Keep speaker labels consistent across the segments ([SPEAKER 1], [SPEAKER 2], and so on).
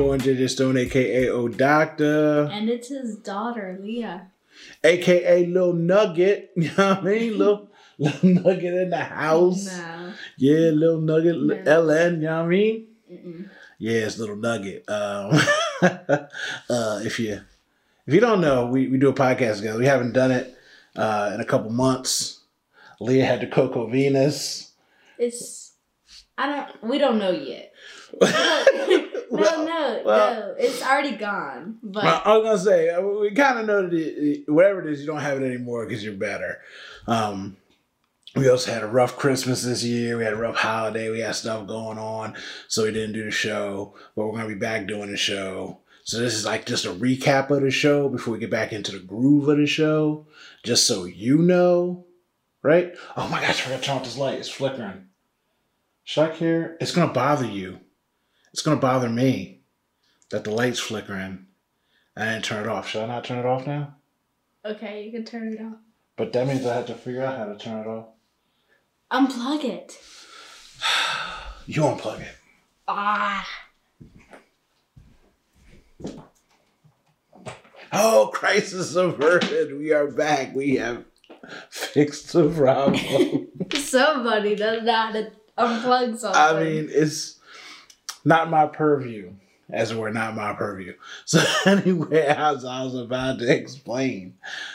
[SPEAKER 1] Yo, what up? It's JJ Stone, aka O Doctor,
[SPEAKER 2] And it's his daughter, Leah.
[SPEAKER 1] aka Lil Nugget. You know what I mean? Lil, Lil Nugget in the house.
[SPEAKER 2] No.
[SPEAKER 1] Yeah, Lil Nugget,
[SPEAKER 2] No.
[SPEAKER 1] LN, you know what I mean?
[SPEAKER 2] Mm-mm.
[SPEAKER 1] Yeah, it's Little Nugget. Um, uh, if you if you don't know, we, we do a podcast together. We haven't done it uh, in a couple months. Leah had the Coco Venus.
[SPEAKER 2] It's I don't we don't know yet. no,
[SPEAKER 1] Well,
[SPEAKER 2] no,
[SPEAKER 1] well-
[SPEAKER 2] no. It's already gone. But
[SPEAKER 1] Well, I was gonna say uh, we kind of know that it- whatever it is, you don't have it anymore because you're better. Um, we also had a rough Christmas this year. We had a rough holiday. We had stuff going on, so we didn't do the show. But we're gonna be back doing the show. So this is like just a recap of the show before we get back into the groove of the show, just so you know, right? Oh my gosh, I forgot to turn off this light. It's flickering. Should I care? It's gonna bother you. It's gonna bother me that the light's flickering. I didn't turn it off. Should I not turn it off now?
[SPEAKER 2] okay, you can turn it off.
[SPEAKER 1] But that means I have to figure out how to turn it off.
[SPEAKER 2] Unplug it.
[SPEAKER 1] You unplug it.
[SPEAKER 2] Ah.
[SPEAKER 1] Oh, crisis averted. We are back. We have fixed the problem.
[SPEAKER 2] Somebody does know how to unplug something.
[SPEAKER 1] I mean, it's not my purview, as it were, not my purview. So, anyway, as I was about to explain,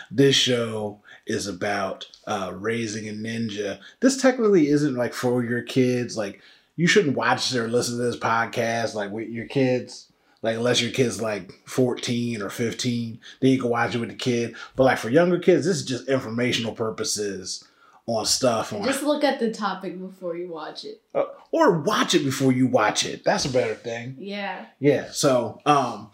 [SPEAKER 1] this show is about uh, raising a ninja. This technically isn't like for your kids. Like, you shouldn't watch or listen to this podcast like with your kids. Like, unless your kid's like 14 or 15, then you can watch it with the kid. But like for younger kids, this is just informational purposes on stuff on
[SPEAKER 2] just look at the topic before you watch it.
[SPEAKER 1] uh, or watch it before you watch it. That's a better thing.
[SPEAKER 2] Yeah.
[SPEAKER 1] Yeah. So, um,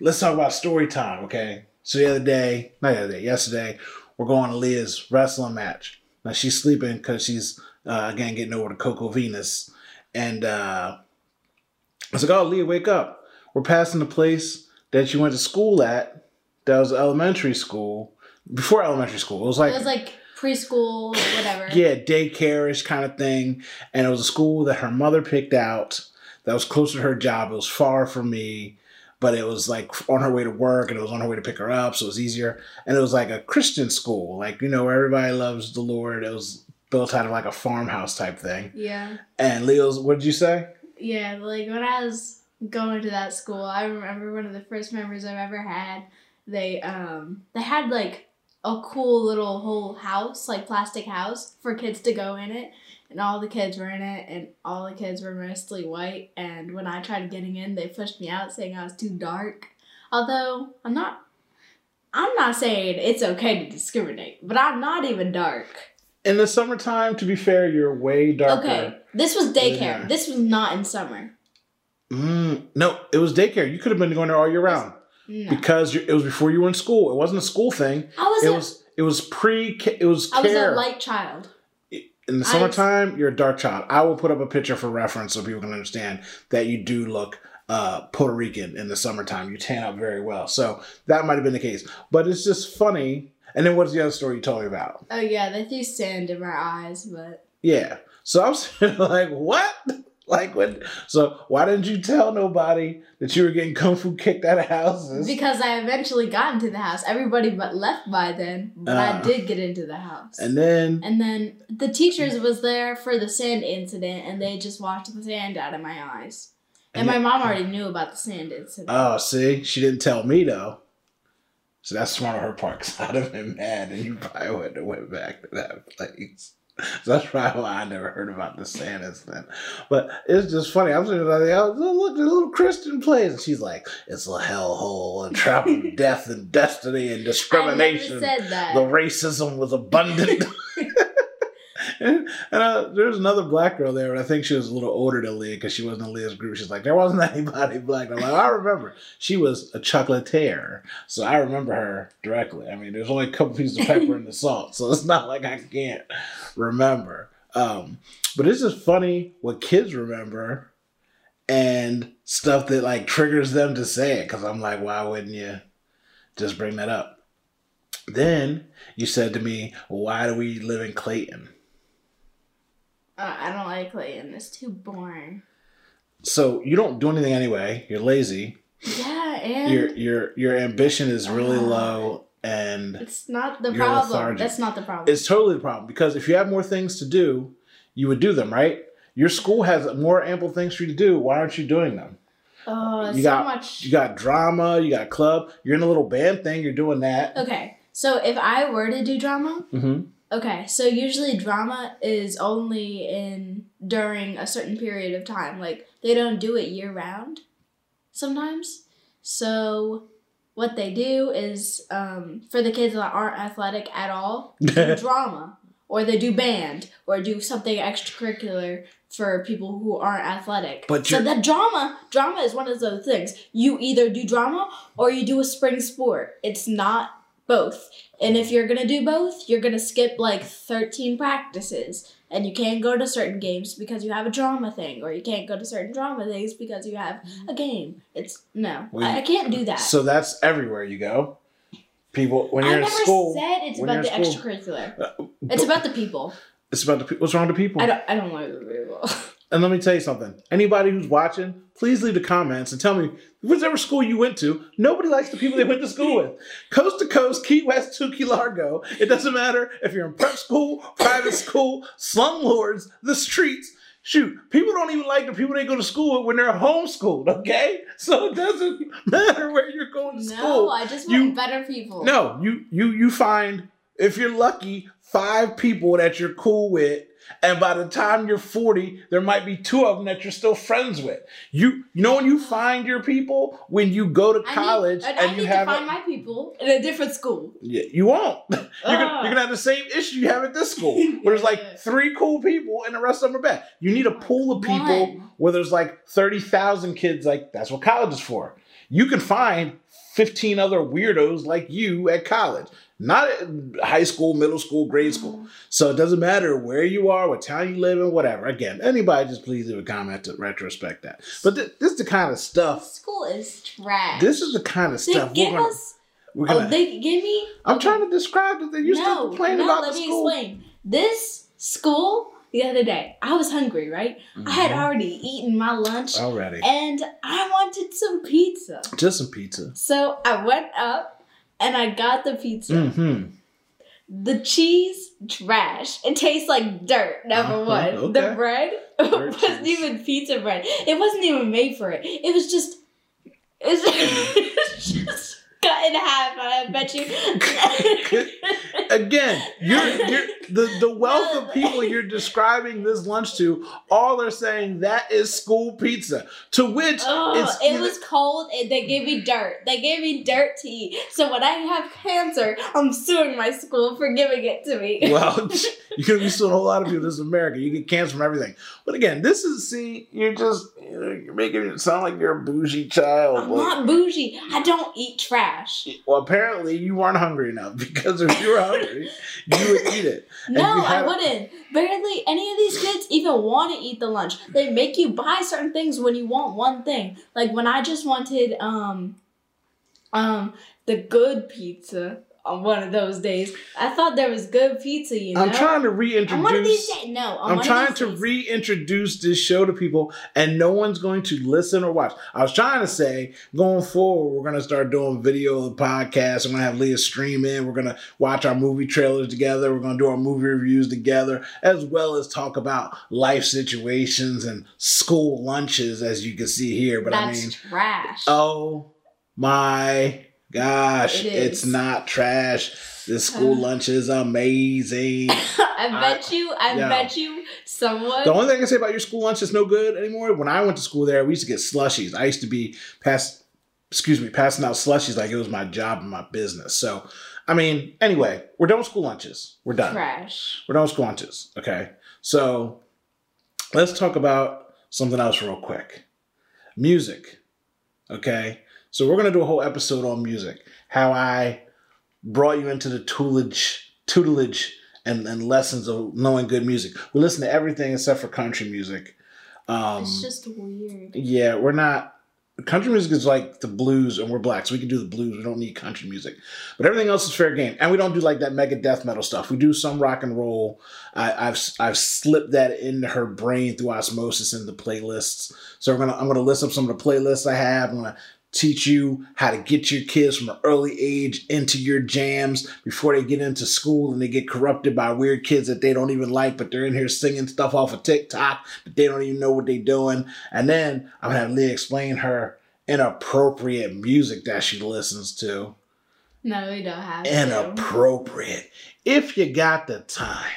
[SPEAKER 1] let's talk about story time. Okay. So the other day, not the other day, yesterday, we're going to Leah's wrestling match. Now she's sleeping because she's uh, again getting over to Coco Venus, and uh, I was like, "Oh, Leah, wake up! We're passing the place that you went to school at. That was elementary school before elementary school. It was like
[SPEAKER 2] it was like preschool, whatever.
[SPEAKER 1] yeah, daycare-ish kind of thing. And it was a school that her mother picked out that was close to her job. It was far from me, but it was like on her way to work and it was on her way to pick her up, so it was easier. And it was like a Christian school, like, you know, where everybody loves the Lord. It was built out of like a farmhouse type thing.
[SPEAKER 2] Yeah.
[SPEAKER 1] And Leo's, what did you say?
[SPEAKER 2] Yeah, like when I was going to that school, I remember one of the first memories I've ever had. They um they had like a cool little whole house, like plastic house for kids to go in it, and all the kids were in it, and all the kids were mostly white. And when I tried getting in, they pushed me out, saying I was too dark. Although I'm not, I'm not saying it's okay to discriminate, but I'm not even dark.
[SPEAKER 1] In the summertime, to be fair, you're way darker.
[SPEAKER 2] Okay, this was daycare. This was not in summer.
[SPEAKER 1] Mm, no, it was daycare. You could have been going there all year round
[SPEAKER 2] No.
[SPEAKER 1] because it was before you were in school. It wasn't a school thing.
[SPEAKER 2] I was
[SPEAKER 1] it
[SPEAKER 2] a-
[SPEAKER 1] was it was pre it was
[SPEAKER 2] I was a light child.
[SPEAKER 1] in the summertime you're a dark child. I will put up a picture for reference so people can understand that you do look uh, puerto rican in the summertime. You tan up very well. So that might have been the case. But it's just funny. And then what's the other story you told me about?
[SPEAKER 2] Oh yeah, they threw sand in my eyes, but
[SPEAKER 1] yeah. So i was like what like when so why didn't you tell nobody that you were getting kung fu kicked out of houses
[SPEAKER 2] because I eventually got into the house. Everybody but left by then, but I
[SPEAKER 1] Uh.
[SPEAKER 2] did get into the house.
[SPEAKER 1] and then
[SPEAKER 2] And then the teachers was there for the sand incident, and they just washed the sand out of my eyes. And,
[SPEAKER 1] And
[SPEAKER 2] my mom already knew about the sand incident.
[SPEAKER 1] Oh, see, she didn't tell me though. So that's one of her part. Cause I'd have been mad, and you probably wouldn't have went back to that place. So that's probably why I never heard about the Santas then. But it's just funny. I'm sitting there oh, look, the little Christian place, and she's like, it's a hellhole, and trap of death and destiny and discrimination.
[SPEAKER 2] I never said that.
[SPEAKER 1] The racism was abundant. and uh, there's another black girl there, and I think she was a little older than Leah because she wasn't in Leah's group. She's like, there wasn't anybody black. I'm like, I remember. She was a chocolatier, so I remember her directly. I mean, there's only a couple pieces of pepper in the salt, so it's not like I can't remember. Um, but it's just funny what kids remember and stuff that like triggers them to say it. Because I'm like, why wouldn't you just bring that up? Then you said to me, why do we live in Clayton?
[SPEAKER 2] Uh, I don't like Clayton. It's too boring.
[SPEAKER 1] so you don't do anything anyway. You're lazy.
[SPEAKER 2] Yeah, and
[SPEAKER 1] Your your your ambition is really
[SPEAKER 2] Ah.
[SPEAKER 1] low, and
[SPEAKER 2] it's not the problem.
[SPEAKER 1] lethargic.
[SPEAKER 2] That's not the problem.
[SPEAKER 1] it's totally the problem because if you have more things to do, you would do them, right? Your school has more ample things for you to do. Why aren't you doing them?
[SPEAKER 2] oh,
[SPEAKER 1] you
[SPEAKER 2] so
[SPEAKER 1] got-
[SPEAKER 2] much.
[SPEAKER 1] You got drama, you got club, you're in a little band thing, you're doing that.
[SPEAKER 2] okay, so if I were to do drama,
[SPEAKER 1] hmm
[SPEAKER 2] Okay, so usually drama is only in during a certain period of time. Like they don't do it year round sometimes. So what they do is um, for the kids that aren't athletic at all, do drama or they do band or do something extracurricular for people who aren't athletic.
[SPEAKER 1] But
[SPEAKER 2] so that drama, drama is one of those things. You either do drama or you do a spring sport. It's not both. And if you're gonna do both, you're gonna skip like 13 practices. And you can't go to certain games because you have a drama thing, or you can't go to certain drama things because you have a game. It's no,
[SPEAKER 1] Well,
[SPEAKER 2] I, I can't do that.
[SPEAKER 1] So that's everywhere you go. People, when you're in
[SPEAKER 2] never
[SPEAKER 1] school,
[SPEAKER 2] said it's about the
[SPEAKER 1] school-
[SPEAKER 2] extracurricular.
[SPEAKER 1] uh,
[SPEAKER 2] It's about the people.
[SPEAKER 1] it's about the people. What's wrong with the people?
[SPEAKER 2] I don't. I don't like the people.
[SPEAKER 1] And let me tell you something. Anybody who's watching, please leave the comments and tell me whichever school you went to. Nobody likes the people they went to school with. Coast to coast, Key West to Key Largo. It doesn't matter if you're in prep school, private school, slumlords, the streets. Shoot, people don't even like the people they go to school with when they're homeschooled. Okay, so it doesn't matter where you're going to
[SPEAKER 2] no,
[SPEAKER 1] school.
[SPEAKER 2] I just
[SPEAKER 1] You-
[SPEAKER 2] want better people.
[SPEAKER 1] No, you you you find if you're lucky five people that you're cool with, and by the time you're 40, there might be two of them that you're still friends with. You you know when you find your people when you go to college I
[SPEAKER 2] need,
[SPEAKER 1] and,
[SPEAKER 2] I
[SPEAKER 1] you
[SPEAKER 2] need
[SPEAKER 1] have
[SPEAKER 2] to find my people in a different school.
[SPEAKER 1] yeah, you won't. you're, gonna,
[SPEAKER 2] Ah.
[SPEAKER 1] you're gonna have the same issue you have at this school, where there's like three cool people and the rest of them are bad. You need a pool of people
[SPEAKER 2] One.
[SPEAKER 1] where there's like 30,000 kids. Like that's what college is for. You can find 15 other weirdos like you at college, not high school, middle school, grade school. So it doesn't matter where you are, what town you live in, whatever. Again, anybody just please leave a comment to retrospect that. But th- this is the kind of stuff.
[SPEAKER 2] School is trash.
[SPEAKER 1] This is the kind of
[SPEAKER 2] they
[SPEAKER 1] stuff
[SPEAKER 2] give
[SPEAKER 1] we're gonna.
[SPEAKER 2] us.
[SPEAKER 1] We're gonna
[SPEAKER 2] Oh, they give me.
[SPEAKER 1] I'm
[SPEAKER 2] okay.
[SPEAKER 1] trying to describe it. You
[SPEAKER 2] no,
[SPEAKER 1] still complaining
[SPEAKER 2] no,
[SPEAKER 1] about
[SPEAKER 2] let
[SPEAKER 1] the
[SPEAKER 2] me
[SPEAKER 1] school.
[SPEAKER 2] explain. This school the other day, I was hungry, right? I had
[SPEAKER 1] Mhm.
[SPEAKER 2] already eaten my lunch,
[SPEAKER 1] already
[SPEAKER 2] and I wanted some pizza.
[SPEAKER 1] just some pizza.
[SPEAKER 2] So I went up and I got the pizza.
[SPEAKER 1] Mm-hmm.
[SPEAKER 2] The cheese, trash. It tastes like dirt, number
[SPEAKER 1] Uh-huh,
[SPEAKER 2] one. The bread wasn't even pizza bread. It wasn't even made for it. It was just it's it's just cut in half, I bet you
[SPEAKER 1] Again, you're you're the the wealth of people you're describing this lunch to. All they're saying that is school pizza. To which
[SPEAKER 2] Oh,
[SPEAKER 1] it's
[SPEAKER 2] it was cold and they gave me dirt. They gave me dirt to eat. So when I have cancer, I'm suing my school for giving it to me.
[SPEAKER 1] well, you're gonna be suing a whole lot of people. This is America. You get cancer from everything. But again, this is see, you're just you know, you're making it sound like you're a bougie child.
[SPEAKER 2] I'm
[SPEAKER 1] Like,
[SPEAKER 2] not bougie. I don't eat trash.
[SPEAKER 1] Well, apparently you weren't hungry enough because if you were hungry, you would eat it.
[SPEAKER 2] No, I wouldn't. Barely any of these kids even want to eat the lunch. They make you buy certain things when you want one thing. Like when I just wanted um um the good pizza on one of those days. I thought there was good pizza, you know.
[SPEAKER 1] I'm trying to
[SPEAKER 2] on one of these
[SPEAKER 1] reintroduce.
[SPEAKER 2] days, no.
[SPEAKER 1] I'm trying to
[SPEAKER 2] days.
[SPEAKER 1] reintroduce this show to people, and no one's going to listen or watch. I was trying to say, going forward, we're going to start doing video of the podcast. I'm going to have Leah stream in. We're going to watch our movie trailers together. We're going to do our movie reviews together, as well as talk about life situations and school lunches, as you can see here. But
[SPEAKER 2] That's
[SPEAKER 1] I mean,
[SPEAKER 2] trash.
[SPEAKER 1] oh my gosh,
[SPEAKER 2] It
[SPEAKER 1] it's not trash. This school
[SPEAKER 2] Uh.
[SPEAKER 1] lunch is amazing.
[SPEAKER 2] I bet you, I
[SPEAKER 1] yeah.
[SPEAKER 2] bet you someone
[SPEAKER 1] The only thing I can say about your school lunch is no good anymore. When I went to school there, we used to get slushies. I used to be pass, excuse me, passing out slushies like it was my job and my business. So, I mean, anyway, we're done with school lunches. We're done.
[SPEAKER 2] trash.
[SPEAKER 1] We're done with school lunches. Okay. So, let's talk about something else real quick. Music. Okay. So we're gonna do a whole episode on music. How I brought you into the tutelage, tutelage, and, and lessons of knowing good music. We listen to everything except for country music. Um,
[SPEAKER 2] it's just weird.
[SPEAKER 1] yeah, we're not country music is like the blues, and we're black, so we can do the blues. We don't need country music, but everything else is fair game. And we don't do like that mega death metal stuff. We do some rock and roll. I, have I've slipped that into her brain through osmosis in the playlists. So we're gonna I'm gonna list up some of the playlists I have. I'm gonna teach you how to get your kids from an early age into your jams before they get into school and they get corrupted by weird kids that they don't even like, but they're in here singing stuff off of TikTok but they don't even know what they're doing. And then I'm gonna have Leah explain her inappropriate music that she listens to.
[SPEAKER 2] No, we don't have
[SPEAKER 1] inappropriate. If you got the time,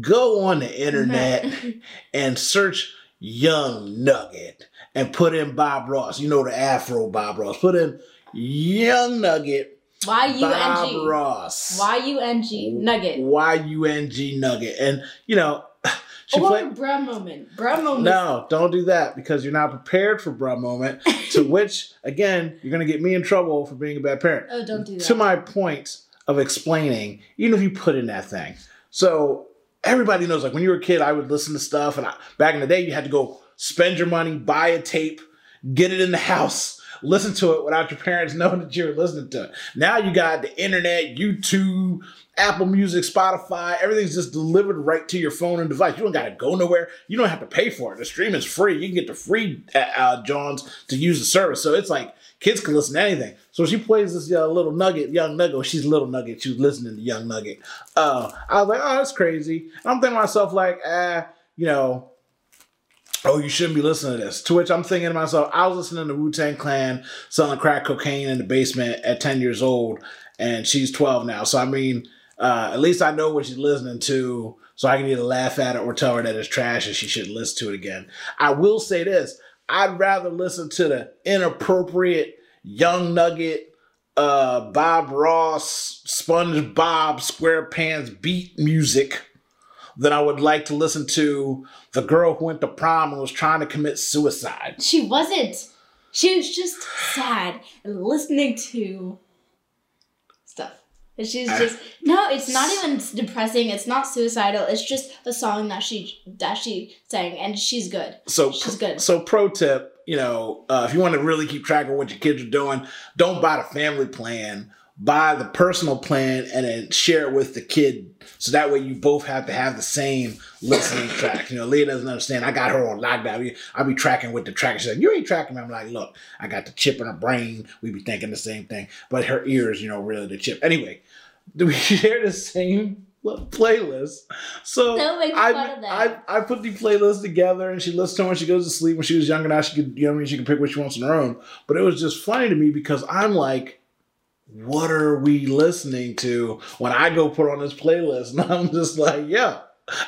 [SPEAKER 1] go on the internet and search Yung Nugget and put in Bob Ross. You know the Afro Bob Ross. Put in Yung Nugget.
[SPEAKER 2] Y U N G.
[SPEAKER 1] Bob Ross.
[SPEAKER 2] Y U N G Nugget.
[SPEAKER 1] Y U N G Nugget. And you know,
[SPEAKER 2] she oh, or played bruh moment. Bruh moment.
[SPEAKER 1] No, don't do that because you're not prepared for bruh moment. to which, again, you're gonna get me in trouble for being a bad parent.
[SPEAKER 2] Oh, don't do that.
[SPEAKER 1] To my point of explaining, even if you put in that thing. So everybody knows, like when you were a kid, I would listen to stuff, and I, back in the day, you had to go spend your money, buy a tape, get it in the house, listen to it without your parents knowing that you're listening to it. Now you got the internet, YouTube, Apple Music, Spotify, everything's just delivered right to your phone and device. You don't got to go nowhere. You don't have to pay for it. The stream is free. You can get the free uh, uh, Johns to use the service. So it's like kids can listen to anything. So she plays this uh, little nugget, young nugget. she's little nugget. She was listening to young nugget. Uh, I was like, oh, that's crazy. And I'm thinking myself, like, ah, you know, oh, you shouldn't be listening to this. To which I'm thinking to myself, I was listening to Wu Tang Clan selling crack cocaine in the basement at 10 years old, and she's 12 now. So, I mean, uh, at least I know what she's listening to, so I can either laugh at it or tell her that it's trash and she shouldn't listen to it again. I will say this I'd rather listen to the inappropriate Yung Nugget, uh, Bob Ross, SpongeBob, SquarePants beat music than I would like to listen to the girl who went to prom and was trying to commit suicide.
[SPEAKER 2] She wasn't. She was just sad and listening to stuff. And she's just no, it's not even depressing. It's not suicidal. It's just a song that she that she sang, and she's good.
[SPEAKER 1] So
[SPEAKER 2] she's good.
[SPEAKER 1] So pro tip, you know, uh, if you want to really keep track of what your kids are doing, don't buy the family plan buy the personal plan and then share it with the kid so that way you both have to have the same listening track. You know, Leah doesn't understand. I got her on lockdown. I'll be tracking with the tracker. She's like, You ain't tracking me. I'm like, Look, I got the chip in her brain. We be thinking the same thing. But her ears, you know, really the chip. Anyway, do we share the same playlist. So I, I, I put the playlist together and she listens to when she goes to sleep. When she was younger, now she could you know I mean she could pick what she wants on her own. But it was just funny to me because I'm like, what are we listening to when I go put on this playlist? And I'm just like, yeah.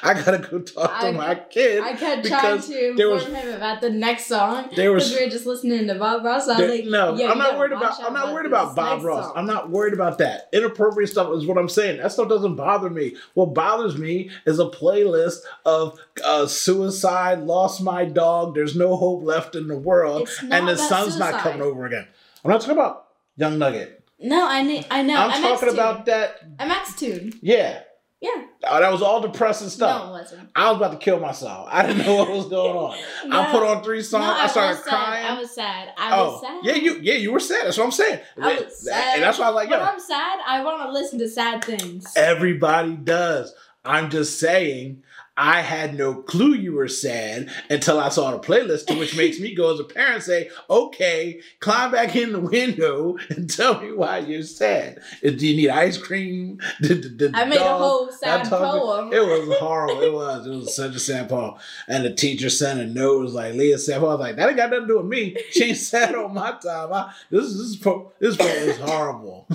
[SPEAKER 1] I gotta go talk I, to my kid.
[SPEAKER 2] I kept trying to inform was, him about the next song because we were just listening to Bob Ross. I was there, like,
[SPEAKER 1] "No, I'm not worried about. I'm not worried about Bob Ross. Song. I'm not worried about that. Inappropriate stuff is what I'm saying. That stuff doesn't bother me. What bothers me is a playlist of uh, suicide, lost my dog. There's no hope left in the world, and the sun's suicide. not coming over again. I'm not talking about Yung Nugget.
[SPEAKER 2] No, I need, I know.
[SPEAKER 1] I'm MX talking tune. about that.
[SPEAKER 2] I MX tune.
[SPEAKER 1] Yeah.
[SPEAKER 2] Yeah.
[SPEAKER 1] Oh, that was all depressing stuff.
[SPEAKER 2] No, it wasn't. I
[SPEAKER 1] was about to kill myself. I didn't know what was going on. no, I put on three songs. No, I, I started crying.
[SPEAKER 2] I was sad. I oh, was sad.
[SPEAKER 1] Yeah, you yeah, you were sad. That's what I'm saying.
[SPEAKER 2] I was sad.
[SPEAKER 1] And that's why I was like,
[SPEAKER 2] When I'm sad, I want to listen to sad things.
[SPEAKER 1] Everybody does. I'm just saying I had no clue you were sad until I saw the playlist, which makes me go as a parent say, okay, climb back in the window and tell me why you're sad. Uh, do you need ice cream?
[SPEAKER 2] I made dog, a whole sad poem.
[SPEAKER 1] It was horrible. It was. It was such a sad poem. And the teacher sent a note. It was like, Leah said, well, I was like, that ain't got nothing to do with me. She ain't sad on my time. I, this, this, this, this poem is horrible.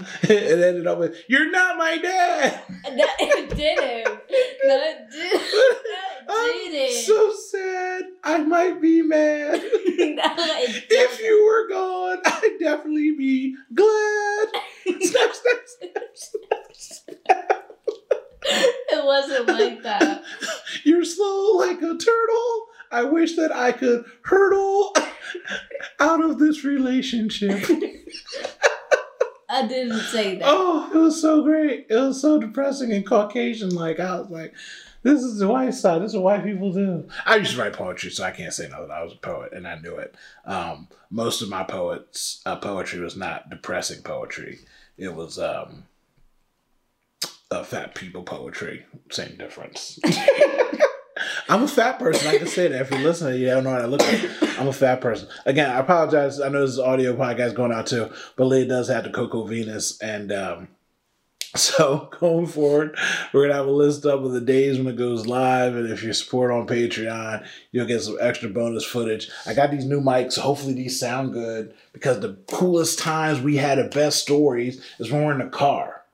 [SPEAKER 1] it ended up with "You're not my dad."
[SPEAKER 2] It didn't. No, it did.
[SPEAKER 1] I'm didn't. So sad. I might be mad. if you were gone, I'd definitely be glad. snap, snap, snap, snap.
[SPEAKER 2] It wasn't like that.
[SPEAKER 1] You're slow like a turtle. I wish that I could hurdle out of this relationship.
[SPEAKER 2] I didn't say that.
[SPEAKER 1] Oh, it was so great. It was so depressing and Caucasian like. I was like, This is the white side. This is what white people do. I used to write poetry, so I can't say no that I was a poet, and I knew it. Um, most of my poets uh, poetry was not depressing poetry. It was um, uh, fat people poetry. Same difference. I'm a fat person. I can say that if you're listening, you don't know what I look like. I'm a fat person. Again, I apologize. I know this is audio podcast going out too, but Leah does have the Coco Venus, and um, so going forward, we're gonna have a list up of the days when it goes live, and if you support on Patreon, you'll get some extra bonus footage. I got these new mics, hopefully these sound good because the coolest times we had the best stories is when we're in the car,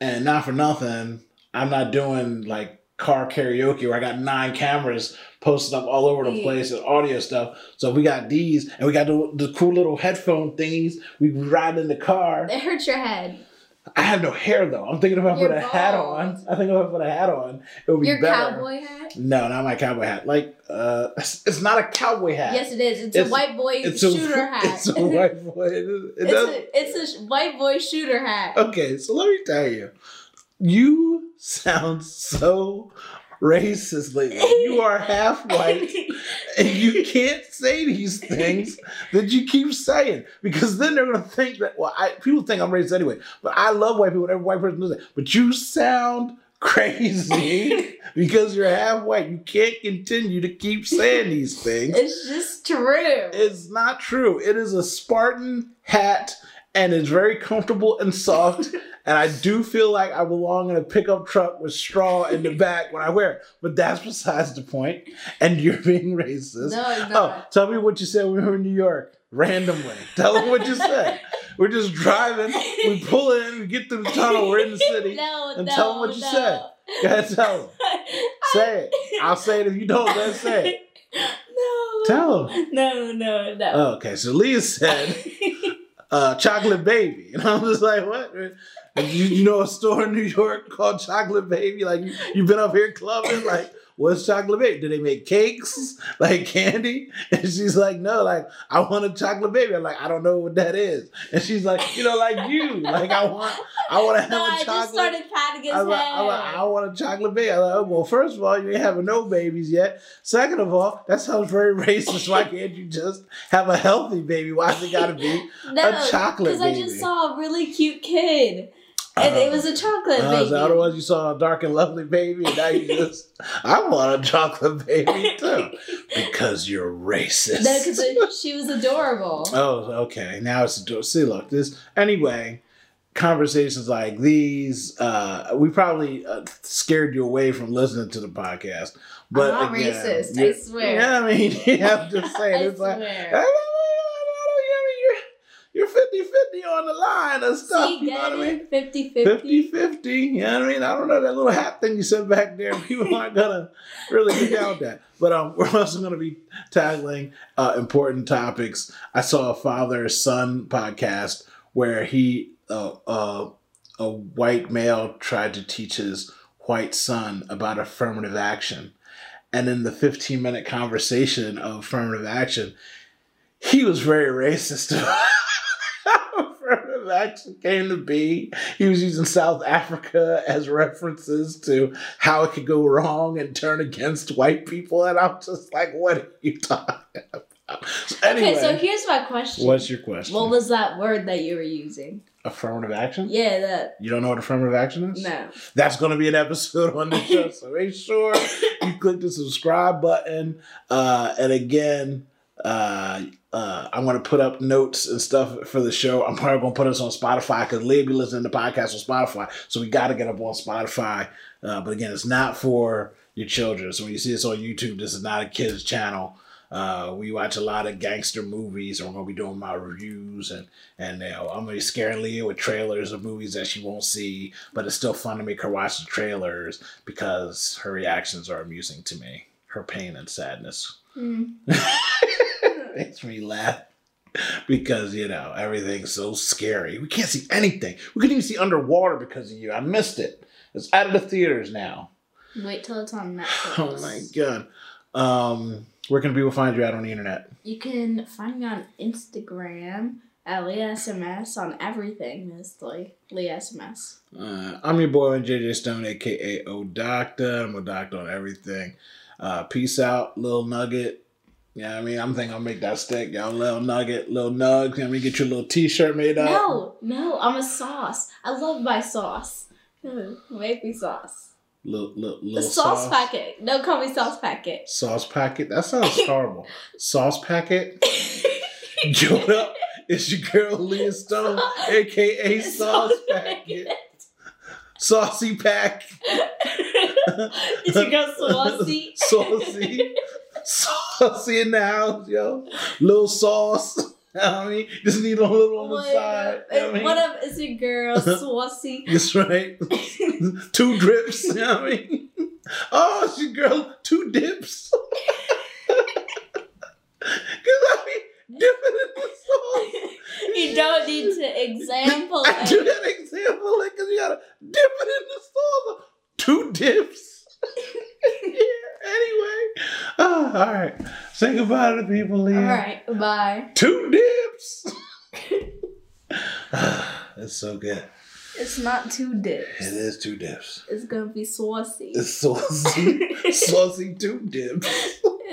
[SPEAKER 1] and not for nothing, I'm not doing like car karaoke where I got nine cameras posted up all over the place and audio stuff. So we got these, and we got the, the cool little headphone thingies. We ride in the car.
[SPEAKER 2] It hurts your head.
[SPEAKER 1] I have no hair though. I'm thinking if I
[SPEAKER 2] You're
[SPEAKER 1] put a hat on, I think if I put a hat on, it would be
[SPEAKER 2] Your
[SPEAKER 1] better.
[SPEAKER 2] cowboy hat?
[SPEAKER 1] No, not my cowboy hat. Like, uh, it's, it's not a cowboy hat.
[SPEAKER 2] Yes, it is. It's,
[SPEAKER 1] It's-
[SPEAKER 2] a white boy
[SPEAKER 1] it's a
[SPEAKER 2] shooter hat.
[SPEAKER 1] It's a white boy. It, it
[SPEAKER 2] It's a, it's a white boy shooter hat.
[SPEAKER 1] Okay, so let me tell you, you sound so racist lately. You are half white, and you can't say these things that you keep saying because then they're gonna think that. Well, I, people think I'm racist anyway, but I love white people. Every white person does that. But you sound crazy because you're half white. You can't continue to keep saying these things.
[SPEAKER 2] It's just true.
[SPEAKER 1] It's not true. It is a Spartan hat and it's very comfortable and soft. and I do feel like I belong in a pickup truck with straw in the back when I wear it. But that's besides the point. And you're being racist.
[SPEAKER 2] no, it's
[SPEAKER 1] Oh,
[SPEAKER 2] not.
[SPEAKER 1] tell me what you said when we were in New York. Randomly. Tell them what you said. We're just driving. We pull in, we get through the tunnel, we're in the city.
[SPEAKER 2] no,
[SPEAKER 1] and
[SPEAKER 2] no,
[SPEAKER 1] them what you
[SPEAKER 2] no.
[SPEAKER 1] said. Go ahead, tell them. Say it. I'll say it if you don't, then say it.
[SPEAKER 2] No.
[SPEAKER 1] Tell them.
[SPEAKER 2] No, no, no.
[SPEAKER 1] Oh, okay, so Leah said uh, chocolate baby. And I'm just like, what? You, you know a store in New York called Chocolate Baby? Like, you, you've been up here clubbing? Like, what's Chocolate Baby? Do they make cakes? Like candy? And she's like, no, like, I want a chocolate baby. I'm like, I don't know what that is. And she's like, you know, like you. Like, I want, I want to have
[SPEAKER 2] no,
[SPEAKER 1] a
[SPEAKER 2] I
[SPEAKER 1] chocolate.
[SPEAKER 2] just started patting his
[SPEAKER 1] I was, like, I, was like. I want a chocolate baby. I was like, oh, well, first of all, you ain't having no babies yet. Second of all, that sounds very racist. Why can't you just have a healthy baby? Why's it got to be?
[SPEAKER 2] no,
[SPEAKER 1] chocolate baby?
[SPEAKER 2] Because I just saw a really cute kid. And it was a chocolate
[SPEAKER 1] Uh,
[SPEAKER 2] baby.
[SPEAKER 1] so otherwise, you saw a dark and lovely baby, and now you just, I want a chocolate baby too. Because you're racist.
[SPEAKER 2] No, because she was adorable.
[SPEAKER 1] Oh, okay. Now it's a see. Look, this anyway. Conversations like these, uh, we probably uh, scared you away from listening to the podcast. But
[SPEAKER 2] I'm not
[SPEAKER 1] again,
[SPEAKER 2] racist, I swear.
[SPEAKER 1] Yeah, I mean, yeah, I'm just saying. It's like,
[SPEAKER 2] swear.
[SPEAKER 1] You're, you're 50 50 on the line and stuff.
[SPEAKER 2] See,
[SPEAKER 1] you know what I mean?
[SPEAKER 2] 50
[SPEAKER 1] 50
[SPEAKER 2] 50.
[SPEAKER 1] 50. You know what I mean? I don't know that little hat thing you said back there. People aren't going to really get down with that. But um, we're also going to be tackling uh, important topics. I saw a father son podcast where he, uh, uh, a white male, tried to teach his white son about affirmative action. And in the 15 minute conversation of affirmative action, he was very racist affirmative action came to be. He was using South Africa as references to how it could go wrong and turn against white people. And I'm just like, what are you talking about? So anyway,
[SPEAKER 2] Okay, so here's my question.
[SPEAKER 1] what's your question?
[SPEAKER 2] What was that word that you were using?
[SPEAKER 1] affirmative action?
[SPEAKER 2] Yeah, that.
[SPEAKER 1] You don't know what affirmative action is?
[SPEAKER 2] No.
[SPEAKER 1] That's going to be an episode on the show. So make sure you click the subscribe button. Uh, and again, uh, uh, I'm going to put up notes and stuff for the show. I'm probably going to put us on Spotify because Leah be listening to podcasts on Spotify. So we got to get up on Spotify. Uh, but again, it's not for your children. So when you see us on YouTube, this is not a kids channel. Uh, we watch a lot of gangster movies, and we're gonna be doing my reviews, and and you know, I'm gonna be scaring Leah with trailers of movies that she won't see, but it's still fun to make her watch the trailers because her reactions are amusing to me. Her pain and sadness Makes me laugh because you know everything's so scary. We can't see anything. We couldn't even see underwater because of you. I missed it. It's out of the theaters now.
[SPEAKER 2] Wait till it's on Netflix.
[SPEAKER 1] Oh my god. Um, where can people find you out on the internet?
[SPEAKER 2] You can find me on Instagram at Lee SMS on everything. Like Lee SMS.
[SPEAKER 1] Uh, I'm your boy JJ Stone, aka O Doctor. I'm a doctor on everything. Uh, peace out, little nugget. Yeah, I mean, I'm thinking I'll make that stick, y'all. Little nugget, little nug. Let me get your little T-shirt made up.
[SPEAKER 2] No, no, I'm a sauce. I love my sauce. Mm, make me sauce.
[SPEAKER 1] Little, little, little
[SPEAKER 2] sauce, packet. Don't call me sauce packet.
[SPEAKER 1] Sauce packet. That sounds horrible. sauce packet. Join up. It's your girl Leah Stone, aka Sauce Packet. Saucy Pack.
[SPEAKER 2] Is your girl saucy?
[SPEAKER 1] Saucy. Saucy in the house, yo. Little sauce. You know what I mean? Just need a little on the
[SPEAKER 2] What
[SPEAKER 1] side.
[SPEAKER 2] up?
[SPEAKER 1] You know what I mean?
[SPEAKER 2] What up? Is your girl saucy?
[SPEAKER 1] That's right. two drips. You know what I mean? Oh, it's your girl. Two dips. Because I be dipping in the sauce.
[SPEAKER 2] you don't need to example
[SPEAKER 1] I do that example like because you gotta dip it in the sauce. Two dips. Yeah. Anyway. Oh, all right. Say goodbye to the people, Leah.
[SPEAKER 2] All right, bye.
[SPEAKER 1] Two dips. Ah, That's so good.
[SPEAKER 2] It's not two dips.
[SPEAKER 1] It is two dips.
[SPEAKER 2] It's gonna be saucy.
[SPEAKER 1] It's saucy, saucy two dips.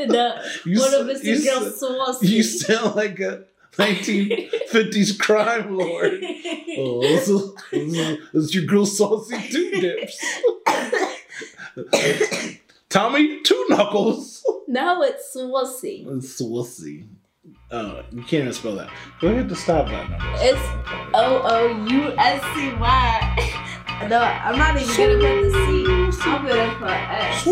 [SPEAKER 2] no.
[SPEAKER 1] You
[SPEAKER 2] What
[SPEAKER 1] s-
[SPEAKER 2] if it's
[SPEAKER 1] you
[SPEAKER 2] your girl
[SPEAKER 1] s-
[SPEAKER 2] saucy?
[SPEAKER 1] You sound like a 1950s crime lord. Oh, is, is- is your girl saucy two dips. Tommy two knuckles.
[SPEAKER 2] no, it's saucy.
[SPEAKER 1] It's saucy. Oh, uh, you can't even spell that. Go ahead to stop that number.
[SPEAKER 2] It's O O U S C Y. No, I'm not even gonna put the C. I'm gonna put S.